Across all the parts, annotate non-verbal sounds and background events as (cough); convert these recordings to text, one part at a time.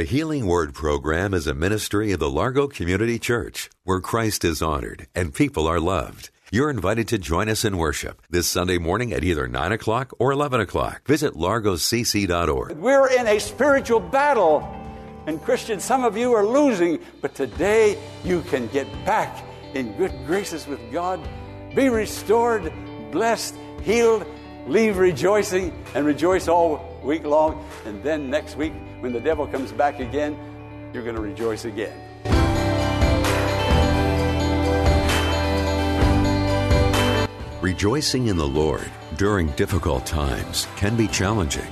The Healing Word program is a ministry of the Largo Community Church where Christ is honored and people are loved. You're invited to join us in worship this Sunday morning at either 9 o'clock or 11 o'clock. Visit largocc.org. We're in a spiritual battle. And Christians, some of you are losing, but today you can get back in good graces with God, be restored, blessed, healed, leave rejoicing, and rejoice all week long. And then next week, when the devil comes back again, you're going to rejoice again. Rejoicing in the Lord during difficult times can be challenging,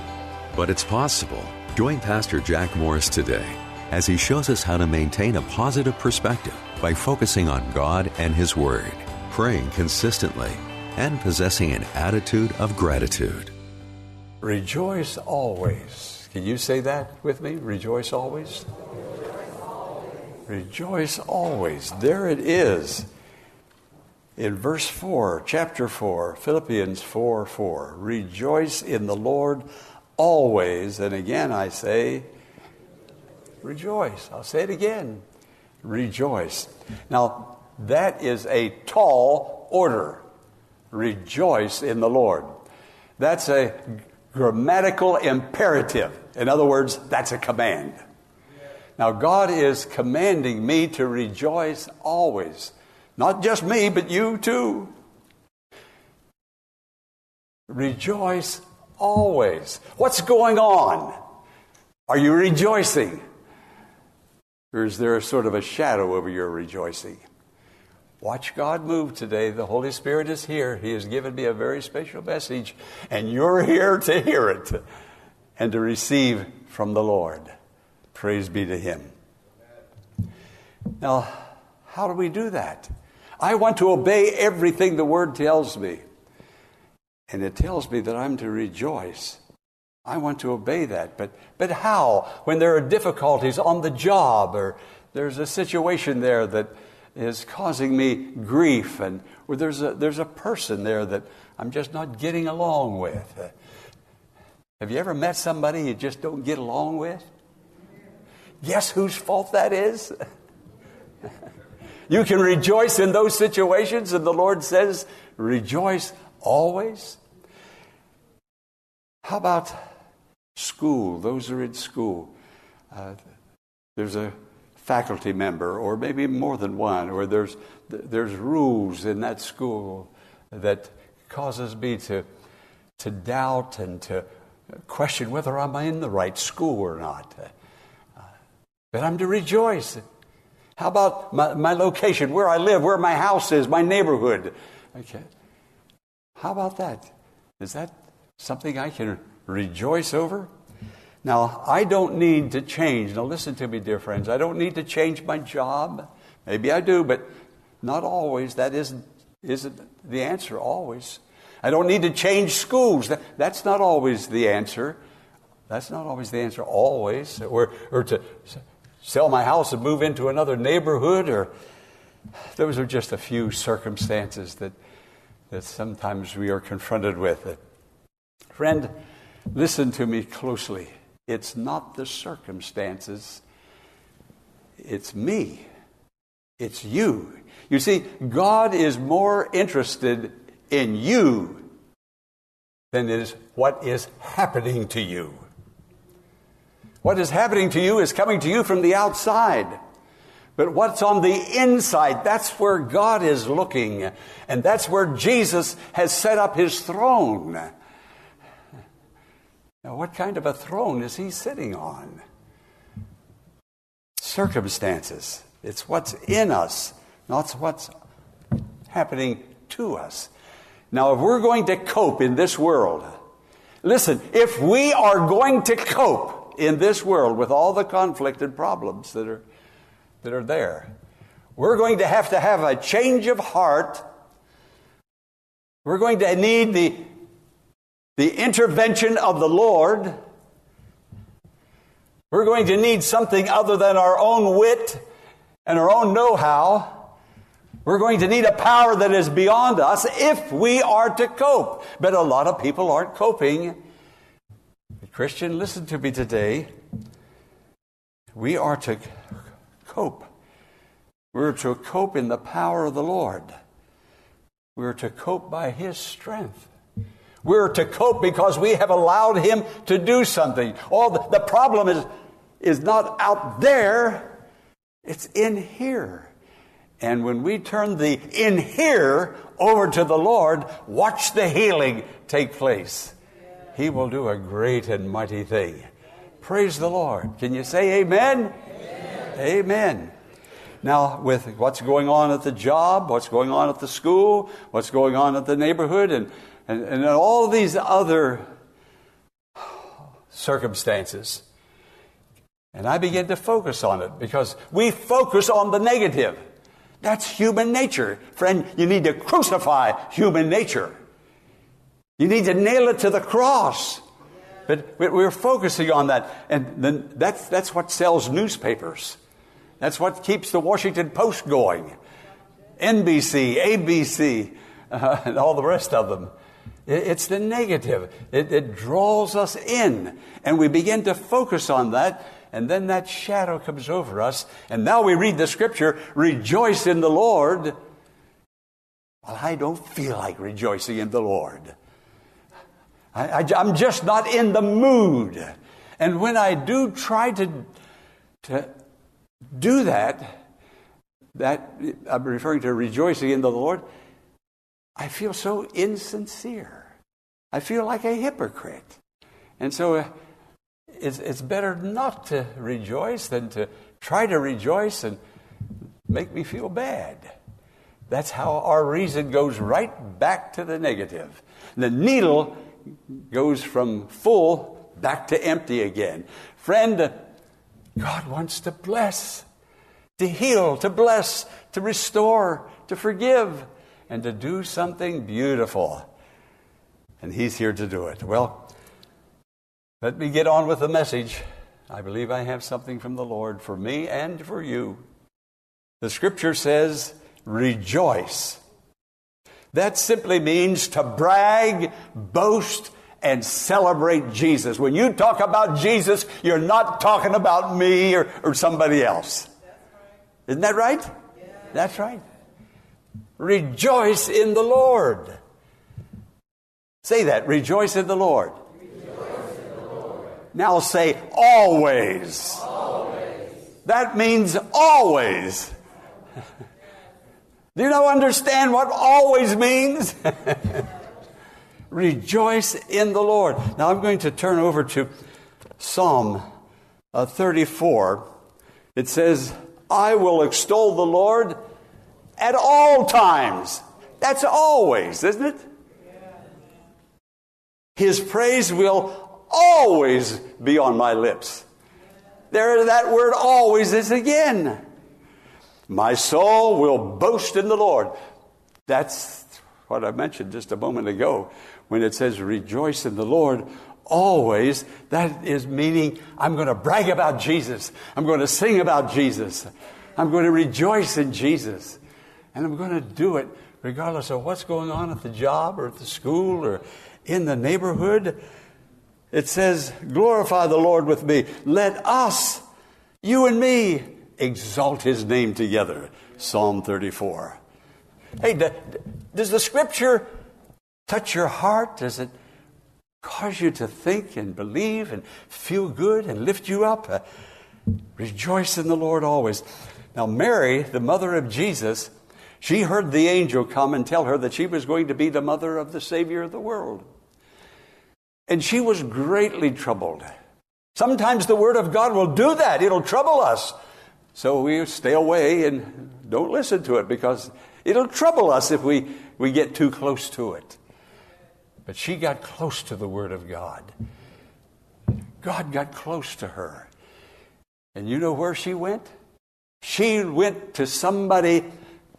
but it's possible. Join Pastor Jack Morris today as he shows us how to maintain a positive perspective by focusing on God and His Word, praying consistently, and possessing an attitude of gratitude. Rejoice always. Can you say that with me? Rejoice always? Rejoice always. There it is. In verse 4, chapter 4, Philippians 4 4. Rejoice in the Lord always. And again I say, rejoice. I'll say it again. Rejoice. Now, that is a tall order. Rejoice in the Lord. That's a grammatical imperative. In other words, that's a command. Now, God is commanding me to rejoice always. Not just me, but you too. Rejoice always. What's going on? Are you rejoicing? Or is there a sort of a shadow over your rejoicing? Watch God move today. The Holy Spirit is here. He has given me a very special message, and you're here to hear it and to receive from the Lord. Praise be to Him. Now, how do we do that? I want to obey everything the Word tells me. And it tells me that I'm to rejoice. I want to obey that. But, but how? When there are difficulties on the job or there's a situation there that is causing me grief, and or there's a, there's a person there that I'm just not getting along with. Have you ever met somebody you just don't get along with? Guess whose fault that is? you can rejoice in those situations, and the Lord says, rejoice always. How about school? Those are in school. Uh, there's a faculty member, or maybe more than one, or there's, there's rules in that school that causes me to, to doubt and to question whether I'm in the right school or not. But I'm to rejoice. How about my, my location, where I live, where my house is, my neighborhood? Okay. How about that? Is that something I can rejoice over? Now, I don't need to change. Now, listen to me, dear friends. I don't need to change my job. Maybe I do, but not always. That isn't, isn't the answer always. I don't need to change schools. That, that's not always the answer. That's not always the answer, always. Or, or to sell my house and move into another neighborhood, or those are just a few circumstances that, that sometimes we are confronted with. Friend, listen to me closely. It's not the circumstances, it's me. It's you. You see, God is more interested in you than is what is happening to you. What is happening to you is coming to you from the outside. But what's on the inside, that's where God is looking. And that's where Jesus has set up his throne. Now, what kind of a throne is he sitting on? Circumstances. It's what's in us, not what's happening to us. Now, if we're going to cope in this world, listen, if we are going to cope in this world with all the conflict and problems that are, that are there, we're going to have to have a change of heart. We're going to need the the intervention of the Lord, we're going to need something other than our own wit and our own know how. We're going to need a power that is beyond us if we are to cope. But a lot of people aren't coping. Christian, listen to me today. we are to cope. We're to cope in the power of the Lord. We're to cope by His strength. We're to cope because we have allowed Him to do something. All the, the problem is, is not out there, it's in here. And when we turn the in here over to the Lord, watch the healing take place. He will do a great and mighty thing. Praise the Lord. Can you say amen? Amen. amen. Now, with what's going on at the job, what's going on at the school, what's going on at the neighborhood, and, and, and all these other circumstances, and I begin to focus on it because we focus on the negative. That's human nature. Friend, you need to crucify human nature. You need to nail it to the cross. But we're focusing on that. And then that's, that's what sells newspapers. That's what keeps the Washington Post going. NBC, ABC, uh, (laughs) and all the rest of them. It's the negative. It, it draws us in. And we begin to focus on that and then that shadow comes over us, and now we read the scripture, rejoice in the Lord. Well, I don't feel like rejoicing in the Lord. I, am just not in the mood. And when I do try to, to do that, that I'm referring to rejoicing in the Lord, I feel so insincere. I feel like a hypocrite. And so uh, it's, it's better not to rejoice than to try to rejoice and make me feel bad. That's how our reason goes right back to the negative. The needle goes from full back to empty again. Friend, God wants to bless, to heal, to bless, to restore, to forgive, and to do something beautiful. And He's here to do it. Well, let me get on with the message. I believe I have something from the Lord for me and for you. The scripture says, rejoice. That simply means to brag, boast, and celebrate Jesus. When you talk about Jesus, you're not talking about me or, or somebody else. Isn't that right? Yeah. That's right. Rejoice in the Lord. Say that. Rejoice in the Lord. Now say always. always. That means always. (laughs) Do you not understand what always means? (laughs) Rejoice in the Lord. Now I'm going to turn over to Psalm uh, 34. It says, I will extol the Lord at all times. That's always, isn't it? His praise will always be on my lips. There, that word always is again. My soul will boast in the Lord. That's what I mentioned just a moment ago when it says rejoice in the Lord always. That is meaning I'm going to brag about Jesus. I'm going to sing about Jesus. I'm going to rejoice in Jesus. And I'm going to do it regardless of what's going on at the job or at the school or in the neighborhood. It says, Glorify the Lord with me. Let us, you and me, exalt his name together. Psalm 34. Hey, does the scripture touch your heart? Does it cause you to think and believe and feel good and lift you up? Uh, rejoice in the Lord always. Now, Mary, the mother of Jesus, she heard the angel come and tell her that she was going to be the mother of the Savior of the world. And she was greatly troubled. Sometimes the Word of God will do that, it'll trouble us. So we stay away and don't listen to it because it'll trouble us if we, we get too close to it. But she got close to the Word of God. God got close to her. And you know where she went? She went to somebody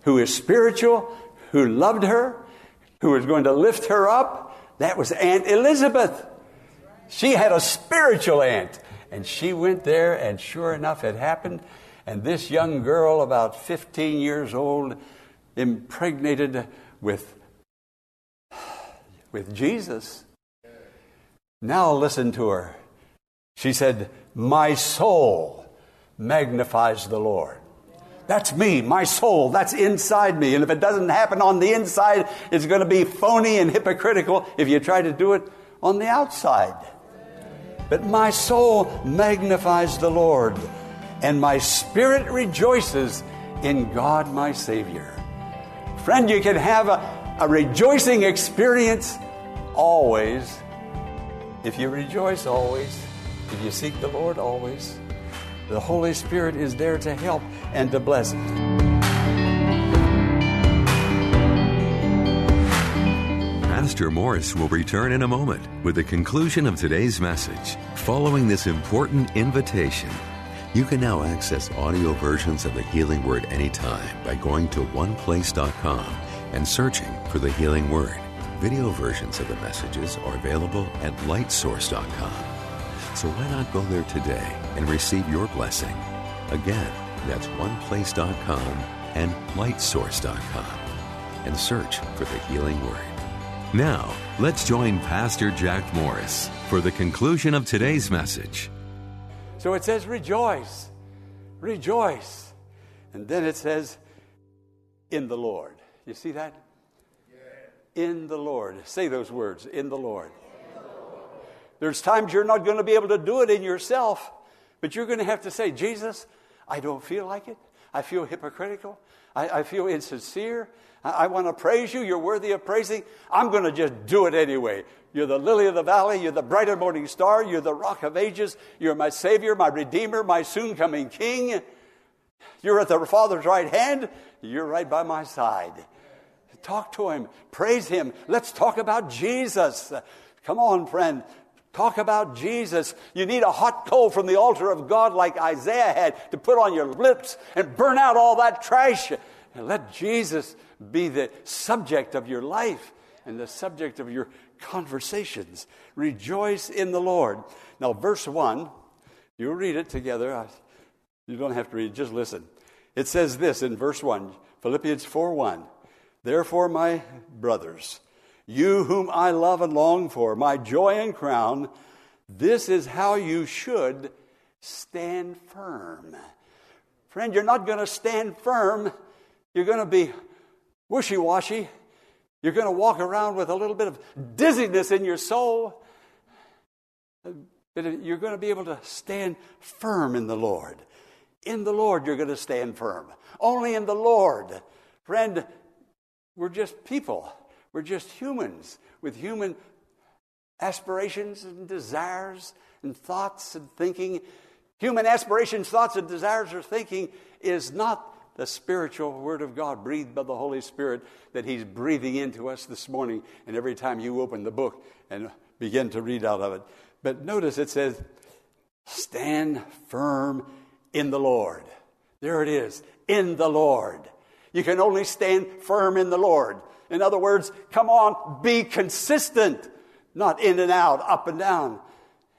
who is spiritual, who loved her, who was going to lift her up, that was Aunt Elizabeth. She had a spiritual aunt. And she went there, and sure enough, it happened. And this young girl, about 15 years old, impregnated with, with Jesus. Now listen to her. She said, My soul, magnifies the Lord. That's me, my soul. That's inside me. And if it doesn't happen on the inside, it's going to be phony and hypocritical if you try to do it on the outside. But my soul magnifies the Lord, and my spirit rejoices in God my Savior. Friend, you can have a, a rejoicing experience always if you rejoice always, if you seek the Lord always. The Holy Spirit is there to help and to bless. Pastor Morris will return in a moment with the conclusion of today's message. Following this important invitation, you can now access audio versions of the Healing Word anytime by going to oneplace.com and searching for the Healing Word. Video versions of the messages are available at lightsource.com. So why not go there today and receive your blessing? Again, that's oneplace.com and lightsource.com and search for the Healing Word. Now, let's join Pastor Jack Morris for the conclusion of today's message. So it says, rejoice, rejoice. And then it says, in the Lord. You see that? In the Lord. Say those words, in the Lord. There's times you're not going to be able to do it in yourself, but you're going to have to say, Jesus, I don't feel like it. I feel hypocritical. I, I feel insincere. I, I want to praise you. You're worthy of praising. I'm going to just do it anyway. You're the lily of the valley. You're the brighter morning star. You're the rock of ages. You're my Savior, my Redeemer, my soon coming King. You're at the Father's right hand. You're right by my side. Talk to Him. Praise Him. Let's talk about Jesus. Come on, friend. Talk about Jesus. You need a hot coal from the altar of God like Isaiah had to put on your lips and burn out all that trash. And let Jesus be the subject of your life and the subject of your conversations. Rejoice in the Lord. Now, verse 1, you read it together. You don't have to read, just listen. It says this in verse 1, Philippians 4 1. Therefore, my brothers, you whom I love and long for, my joy and crown, this is how you should stand firm. Friend, you're not going to stand firm. You're going to be wishy washy. You're going to walk around with a little bit of dizziness in your soul. But you're going to be able to stand firm in the Lord. In the Lord, you're going to stand firm. Only in the Lord. Friend, we're just people. We're just humans with human aspirations and desires and thoughts and thinking. Human aspirations, thoughts, and desires or thinking is not the spiritual Word of God breathed by the Holy Spirit that He's breathing into us this morning and every time you open the book and begin to read out of it. But notice it says, stand firm in the Lord. There it is, in the Lord. You can only stand firm in the Lord. In other words, come on, be consistent, not in and out, up and down.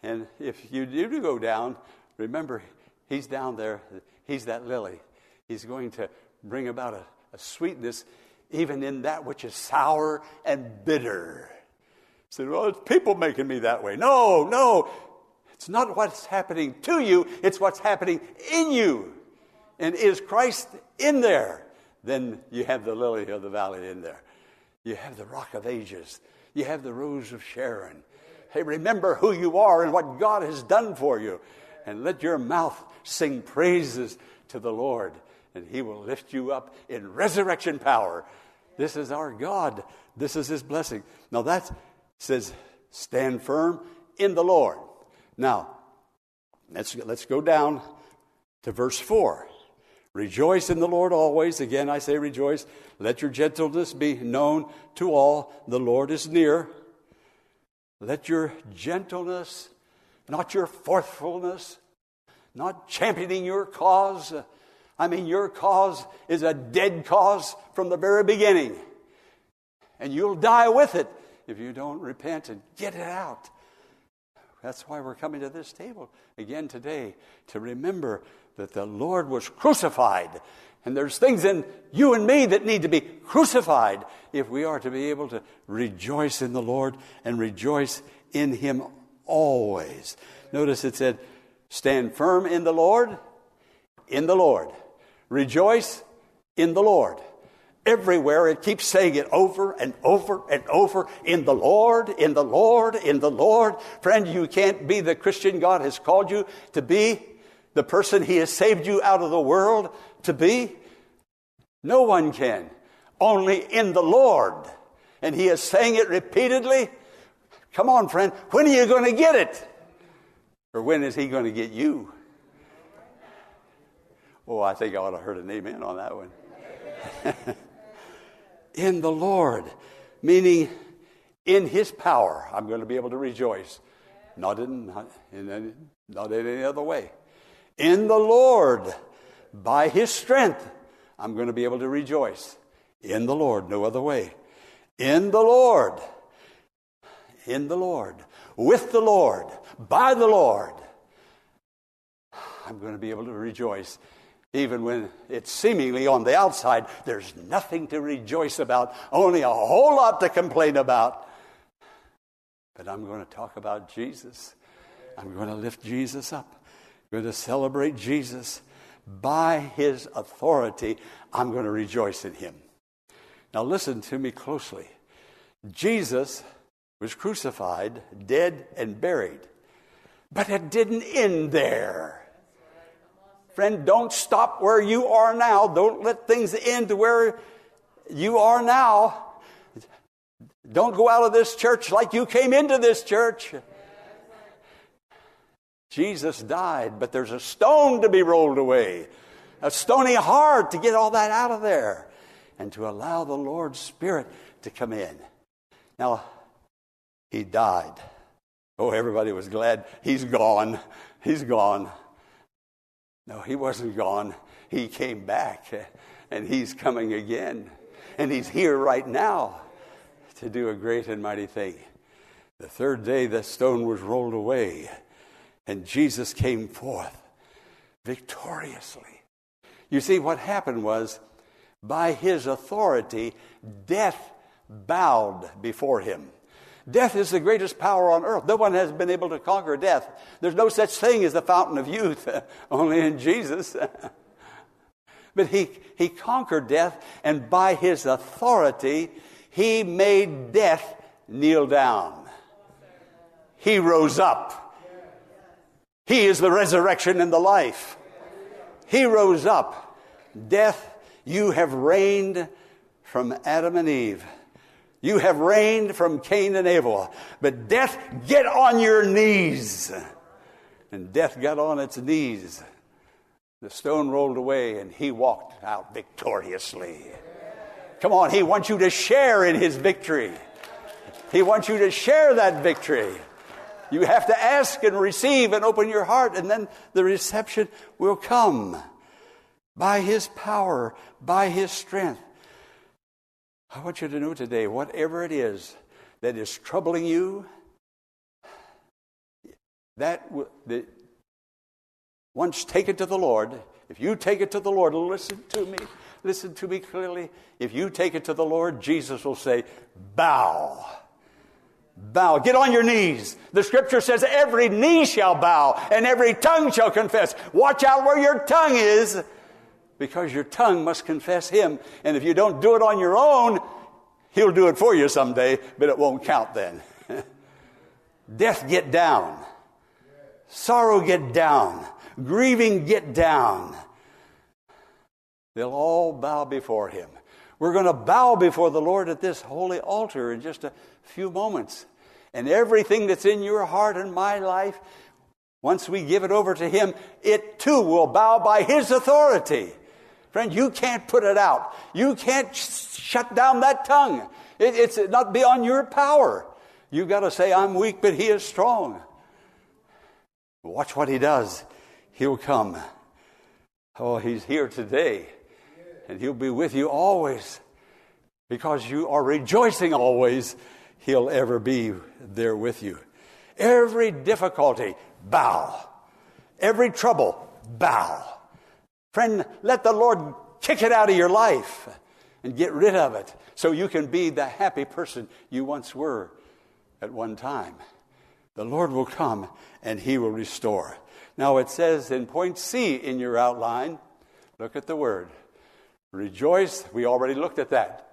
And if you do go down, remember, He's down there. He's that lily. He's going to bring about a, a sweetness even in that which is sour and bitter. Said, well, it's people making me that way. No, no. It's not what's happening to you, it's what's happening in you. And is Christ in there? Then you have the lily of the valley in there. You have the rock of ages. You have the rose of Sharon. Hey, remember who you are and what God has done for you. And let your mouth sing praises to the Lord, and He will lift you up in resurrection power. This is our God. This is His blessing. Now that says, stand firm in the Lord. Now, let's, let's go down to verse 4. Rejoice in the Lord always. Again, I say rejoice. Let your gentleness be known to all. The Lord is near. Let your gentleness, not your forcefulness, not championing your cause. I mean, your cause is a dead cause from the very beginning. And you'll die with it if you don't repent and get it out. That's why we're coming to this table again today to remember that the Lord was crucified. And there's things in you and me that need to be crucified if we are to be able to rejoice in the Lord and rejoice in Him always. Notice it said, stand firm in the Lord in the Lord. Rejoice in the Lord. Everywhere it keeps saying it over and over and over in the Lord, in the Lord, in the Lord. Friend, you can't be the Christian God has called you to be, the person He has saved you out of the world to be. No one can. Only in the Lord. And He is saying it repeatedly. Come on, friend. When are you going to get it? Or when is He going to get you? Oh, I think I ought to heard an amen on that one. (laughs) in the Lord, meaning in His power, I'm going to be able to rejoice. Not in, not in, any, not in any other way. In the Lord, by His strength, I'm going to be able to rejoice. In the Lord, no other way. In the Lord, in the Lord, with the Lord, by the Lord, I'm going to be able to rejoice even when it's seemingly on the outside, there's nothing to rejoice about, only a whole lot to complain about. But I'm going to talk about Jesus. I'm going to lift Jesus up. Going to celebrate Jesus. By his authority, I'm going to rejoice in him. Now, listen to me closely. Jesus was crucified, dead, and buried. But it didn't end there. Friend, don't stop where you are now. Don't let things end where you are now. Don't go out of this church like you came into this church. Jesus died, but there's a stone to be rolled away, a stony heart to get all that out of there, and to allow the Lord's Spirit to come in. Now, he died. Oh, everybody was glad. He's gone. He's gone. No, he wasn't gone. He came back, and he's coming again. And he's here right now to do a great and mighty thing. The third day, the stone was rolled away, and Jesus came forth victoriously. You see, what happened was, by his authority, death bowed before him. Death is the greatest power on earth. No one has been able to conquer death. There's no such thing as the fountain of youth, (laughs) only in Jesus. (laughs) but he, he conquered death, and by his authority, he made death kneel down. He rose up. He is the resurrection and the life. He rose up. Death, you have reigned from Adam and Eve. You have reigned from Cain and Abel. But death, get on your knees. And death got on its knees. The stone rolled away and he walked out victoriously. Come on, he wants you to share in his victory. He wants you to share that victory. You have to ask and receive and open your heart, and then the reception will come by his power, by his strength. I want you to know today, whatever it is that is troubling you, that, once take it to the Lord. If you take it to the Lord, listen to me, listen to me clearly. If you take it to the Lord, Jesus will say, Bow. Bow. Get on your knees. The scripture says every knee shall bow and every tongue shall confess. Watch out where your tongue is because your tongue must confess Him. And if you don't do it on your own, He'll do it for you someday, but it won't count then. (laughs) Death, get down. Sorrow, get down. Grieving, get down. They'll all bow before Him. We're going to bow before the Lord at this holy altar in just a few moments. And everything that's in your heart and my life, once we give it over to Him, it too will bow by His authority. Friend, you can't put it out. You can't shut down that tongue. It, it's not beyond your power. You've got to say, I'm weak, but he is strong. Watch what he does. He'll come. Oh, he's here today. And he'll be with you always. Because you are rejoicing always, he'll ever be there with you. Every difficulty, bow. Every trouble, bow. Friend, let the Lord kick it out of your life and get rid of it so you can be the happy person you once were at one time. The Lord will come and He will restore. Now it says in point C in your outline, look at the word. Rejoice, we already looked at that.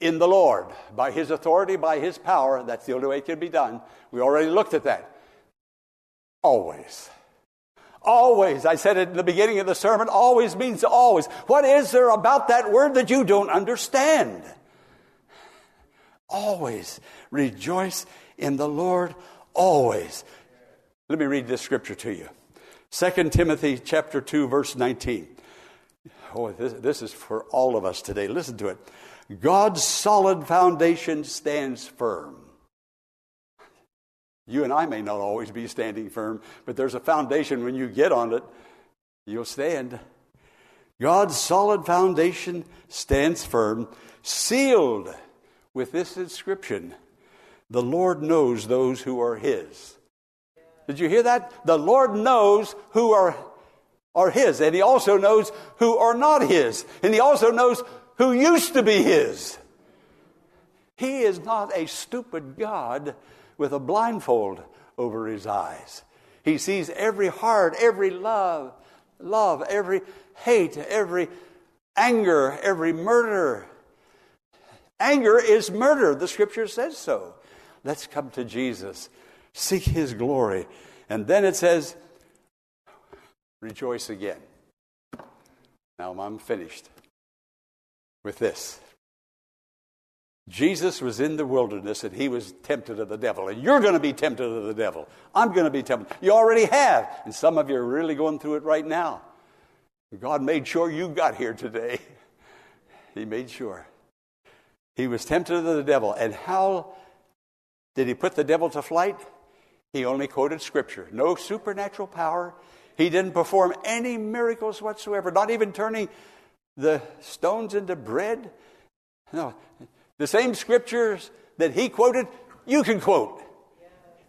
In the Lord, by His authority, by His power, that's the only way it can be done. We already looked at that. Always. Always. I said it in the beginning of the sermon. Always means always. What is there about that word that you don't understand? Always. Rejoice in the Lord always. Let me read this scripture to you. 2 Timothy chapter 2 verse 19. Oh, this, this is for all of us today. Listen to it. God's solid foundation stands firm. You and I may not always be standing firm, but there's a foundation when you get on it, you'll stand. God's solid foundation stands firm, sealed with this inscription The Lord knows those who are His. Did you hear that? The Lord knows who are, are His, and He also knows who are not His, and He also knows who used to be His. He is not a stupid God with a blindfold over His eyes. He sees every heart, every love, love, every hate, every anger, every murder. Anger is murder. The scripture says so. Let's come to Jesus seek his glory. And then it says, rejoice again. Now I'm finished with this. Jesus was in the wilderness and he was tempted of the devil. And you're going to be tempted of the devil. I'm going to be tempted. You already have. And some of you are really going through it right now. God made sure you got here today. (laughs) He made sure. He was tempted of the devil. And how did he put the devil to flight? He only quoted scripture, no supernatural power. He didn't perform any miracles whatsoever, not even turning the stones into bread. No, the same scriptures that he quoted, you can quote.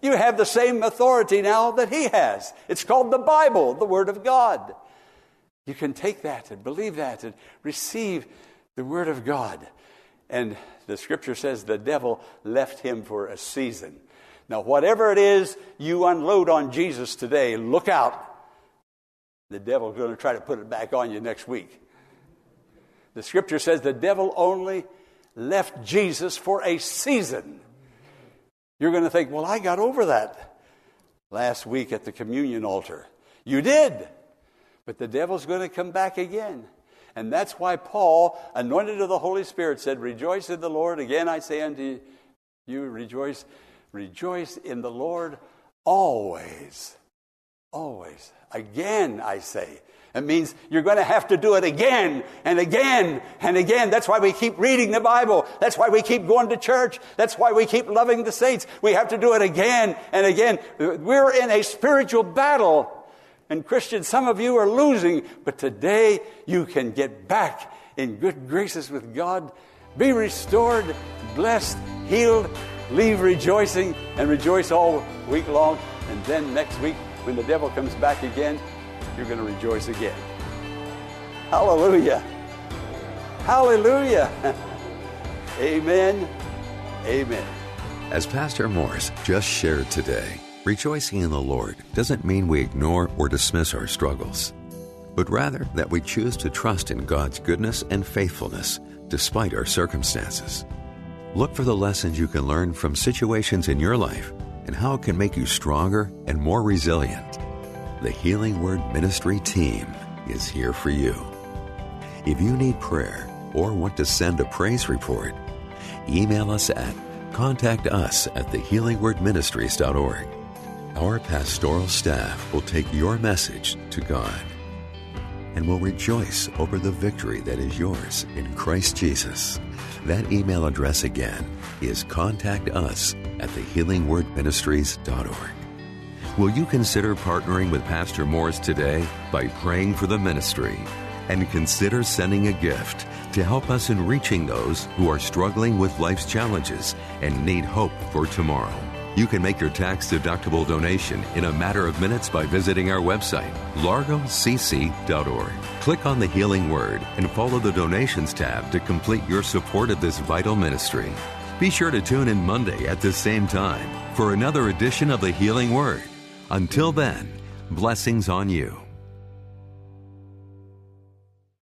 You have the same authority now that he has. It's called the Bible, the Word of God. You can take that and believe that and receive the Word of God. And the scripture says the devil left him for a season. Now, whatever it is you unload on Jesus today, look out. The devil's going to try to put it back on you next week. The scripture says the devil only left Jesus for a season. You're going to think, well, I got over that last week at the communion altar. You did. But the devil's going to come back again. And that's why Paul, anointed of the Holy Spirit, said, Rejoice in the Lord. Again, I say unto you, rejoice. Rejoice in the Lord always. Always. Again, I say. It means you're going to have to do it again and again and again. That's why we keep reading the Bible. That's why we keep going to church. That's why we keep loving the saints. We have to do it again and again. We're in a spiritual battle. And Christians, some of you are losing, but today you can get back in good graces with God, be restored, blessed, healed, leave rejoicing and rejoice all week long. And then next week, when the devil comes back again, you're going to rejoice again. Hallelujah. Hallelujah. (laughs) Amen. Amen. As Pastor Morris just shared today, rejoicing in the Lord doesn't mean we ignore or dismiss our struggles, but rather that we choose to trust in God's goodness and faithfulness despite our circumstances. Look for the lessons you can learn from situations in your life and how it can make you stronger and more resilient. The Healing Word Ministry team is here for you. If you need prayer or want to send a praise report, email us at contact us at thehealingwordministries.org. Our pastoral staff will take your message to God and will rejoice over the victory that is yours in Christ Jesus. That email address again is contact us at thehealingwordministries.org. Will you consider partnering with Pastor Morris today by praying for the ministry? And consider sending a gift to help us in reaching those who are struggling with life's challenges and need hope for tomorrow. You can make your tax deductible donation in a matter of minutes by visiting our website, largocc.org. Click on the Healing Word and follow the Donations tab to complete your support of this vital ministry. Be sure to tune in Monday at the same time for another edition of the Healing Word. Until then, Blessings on you.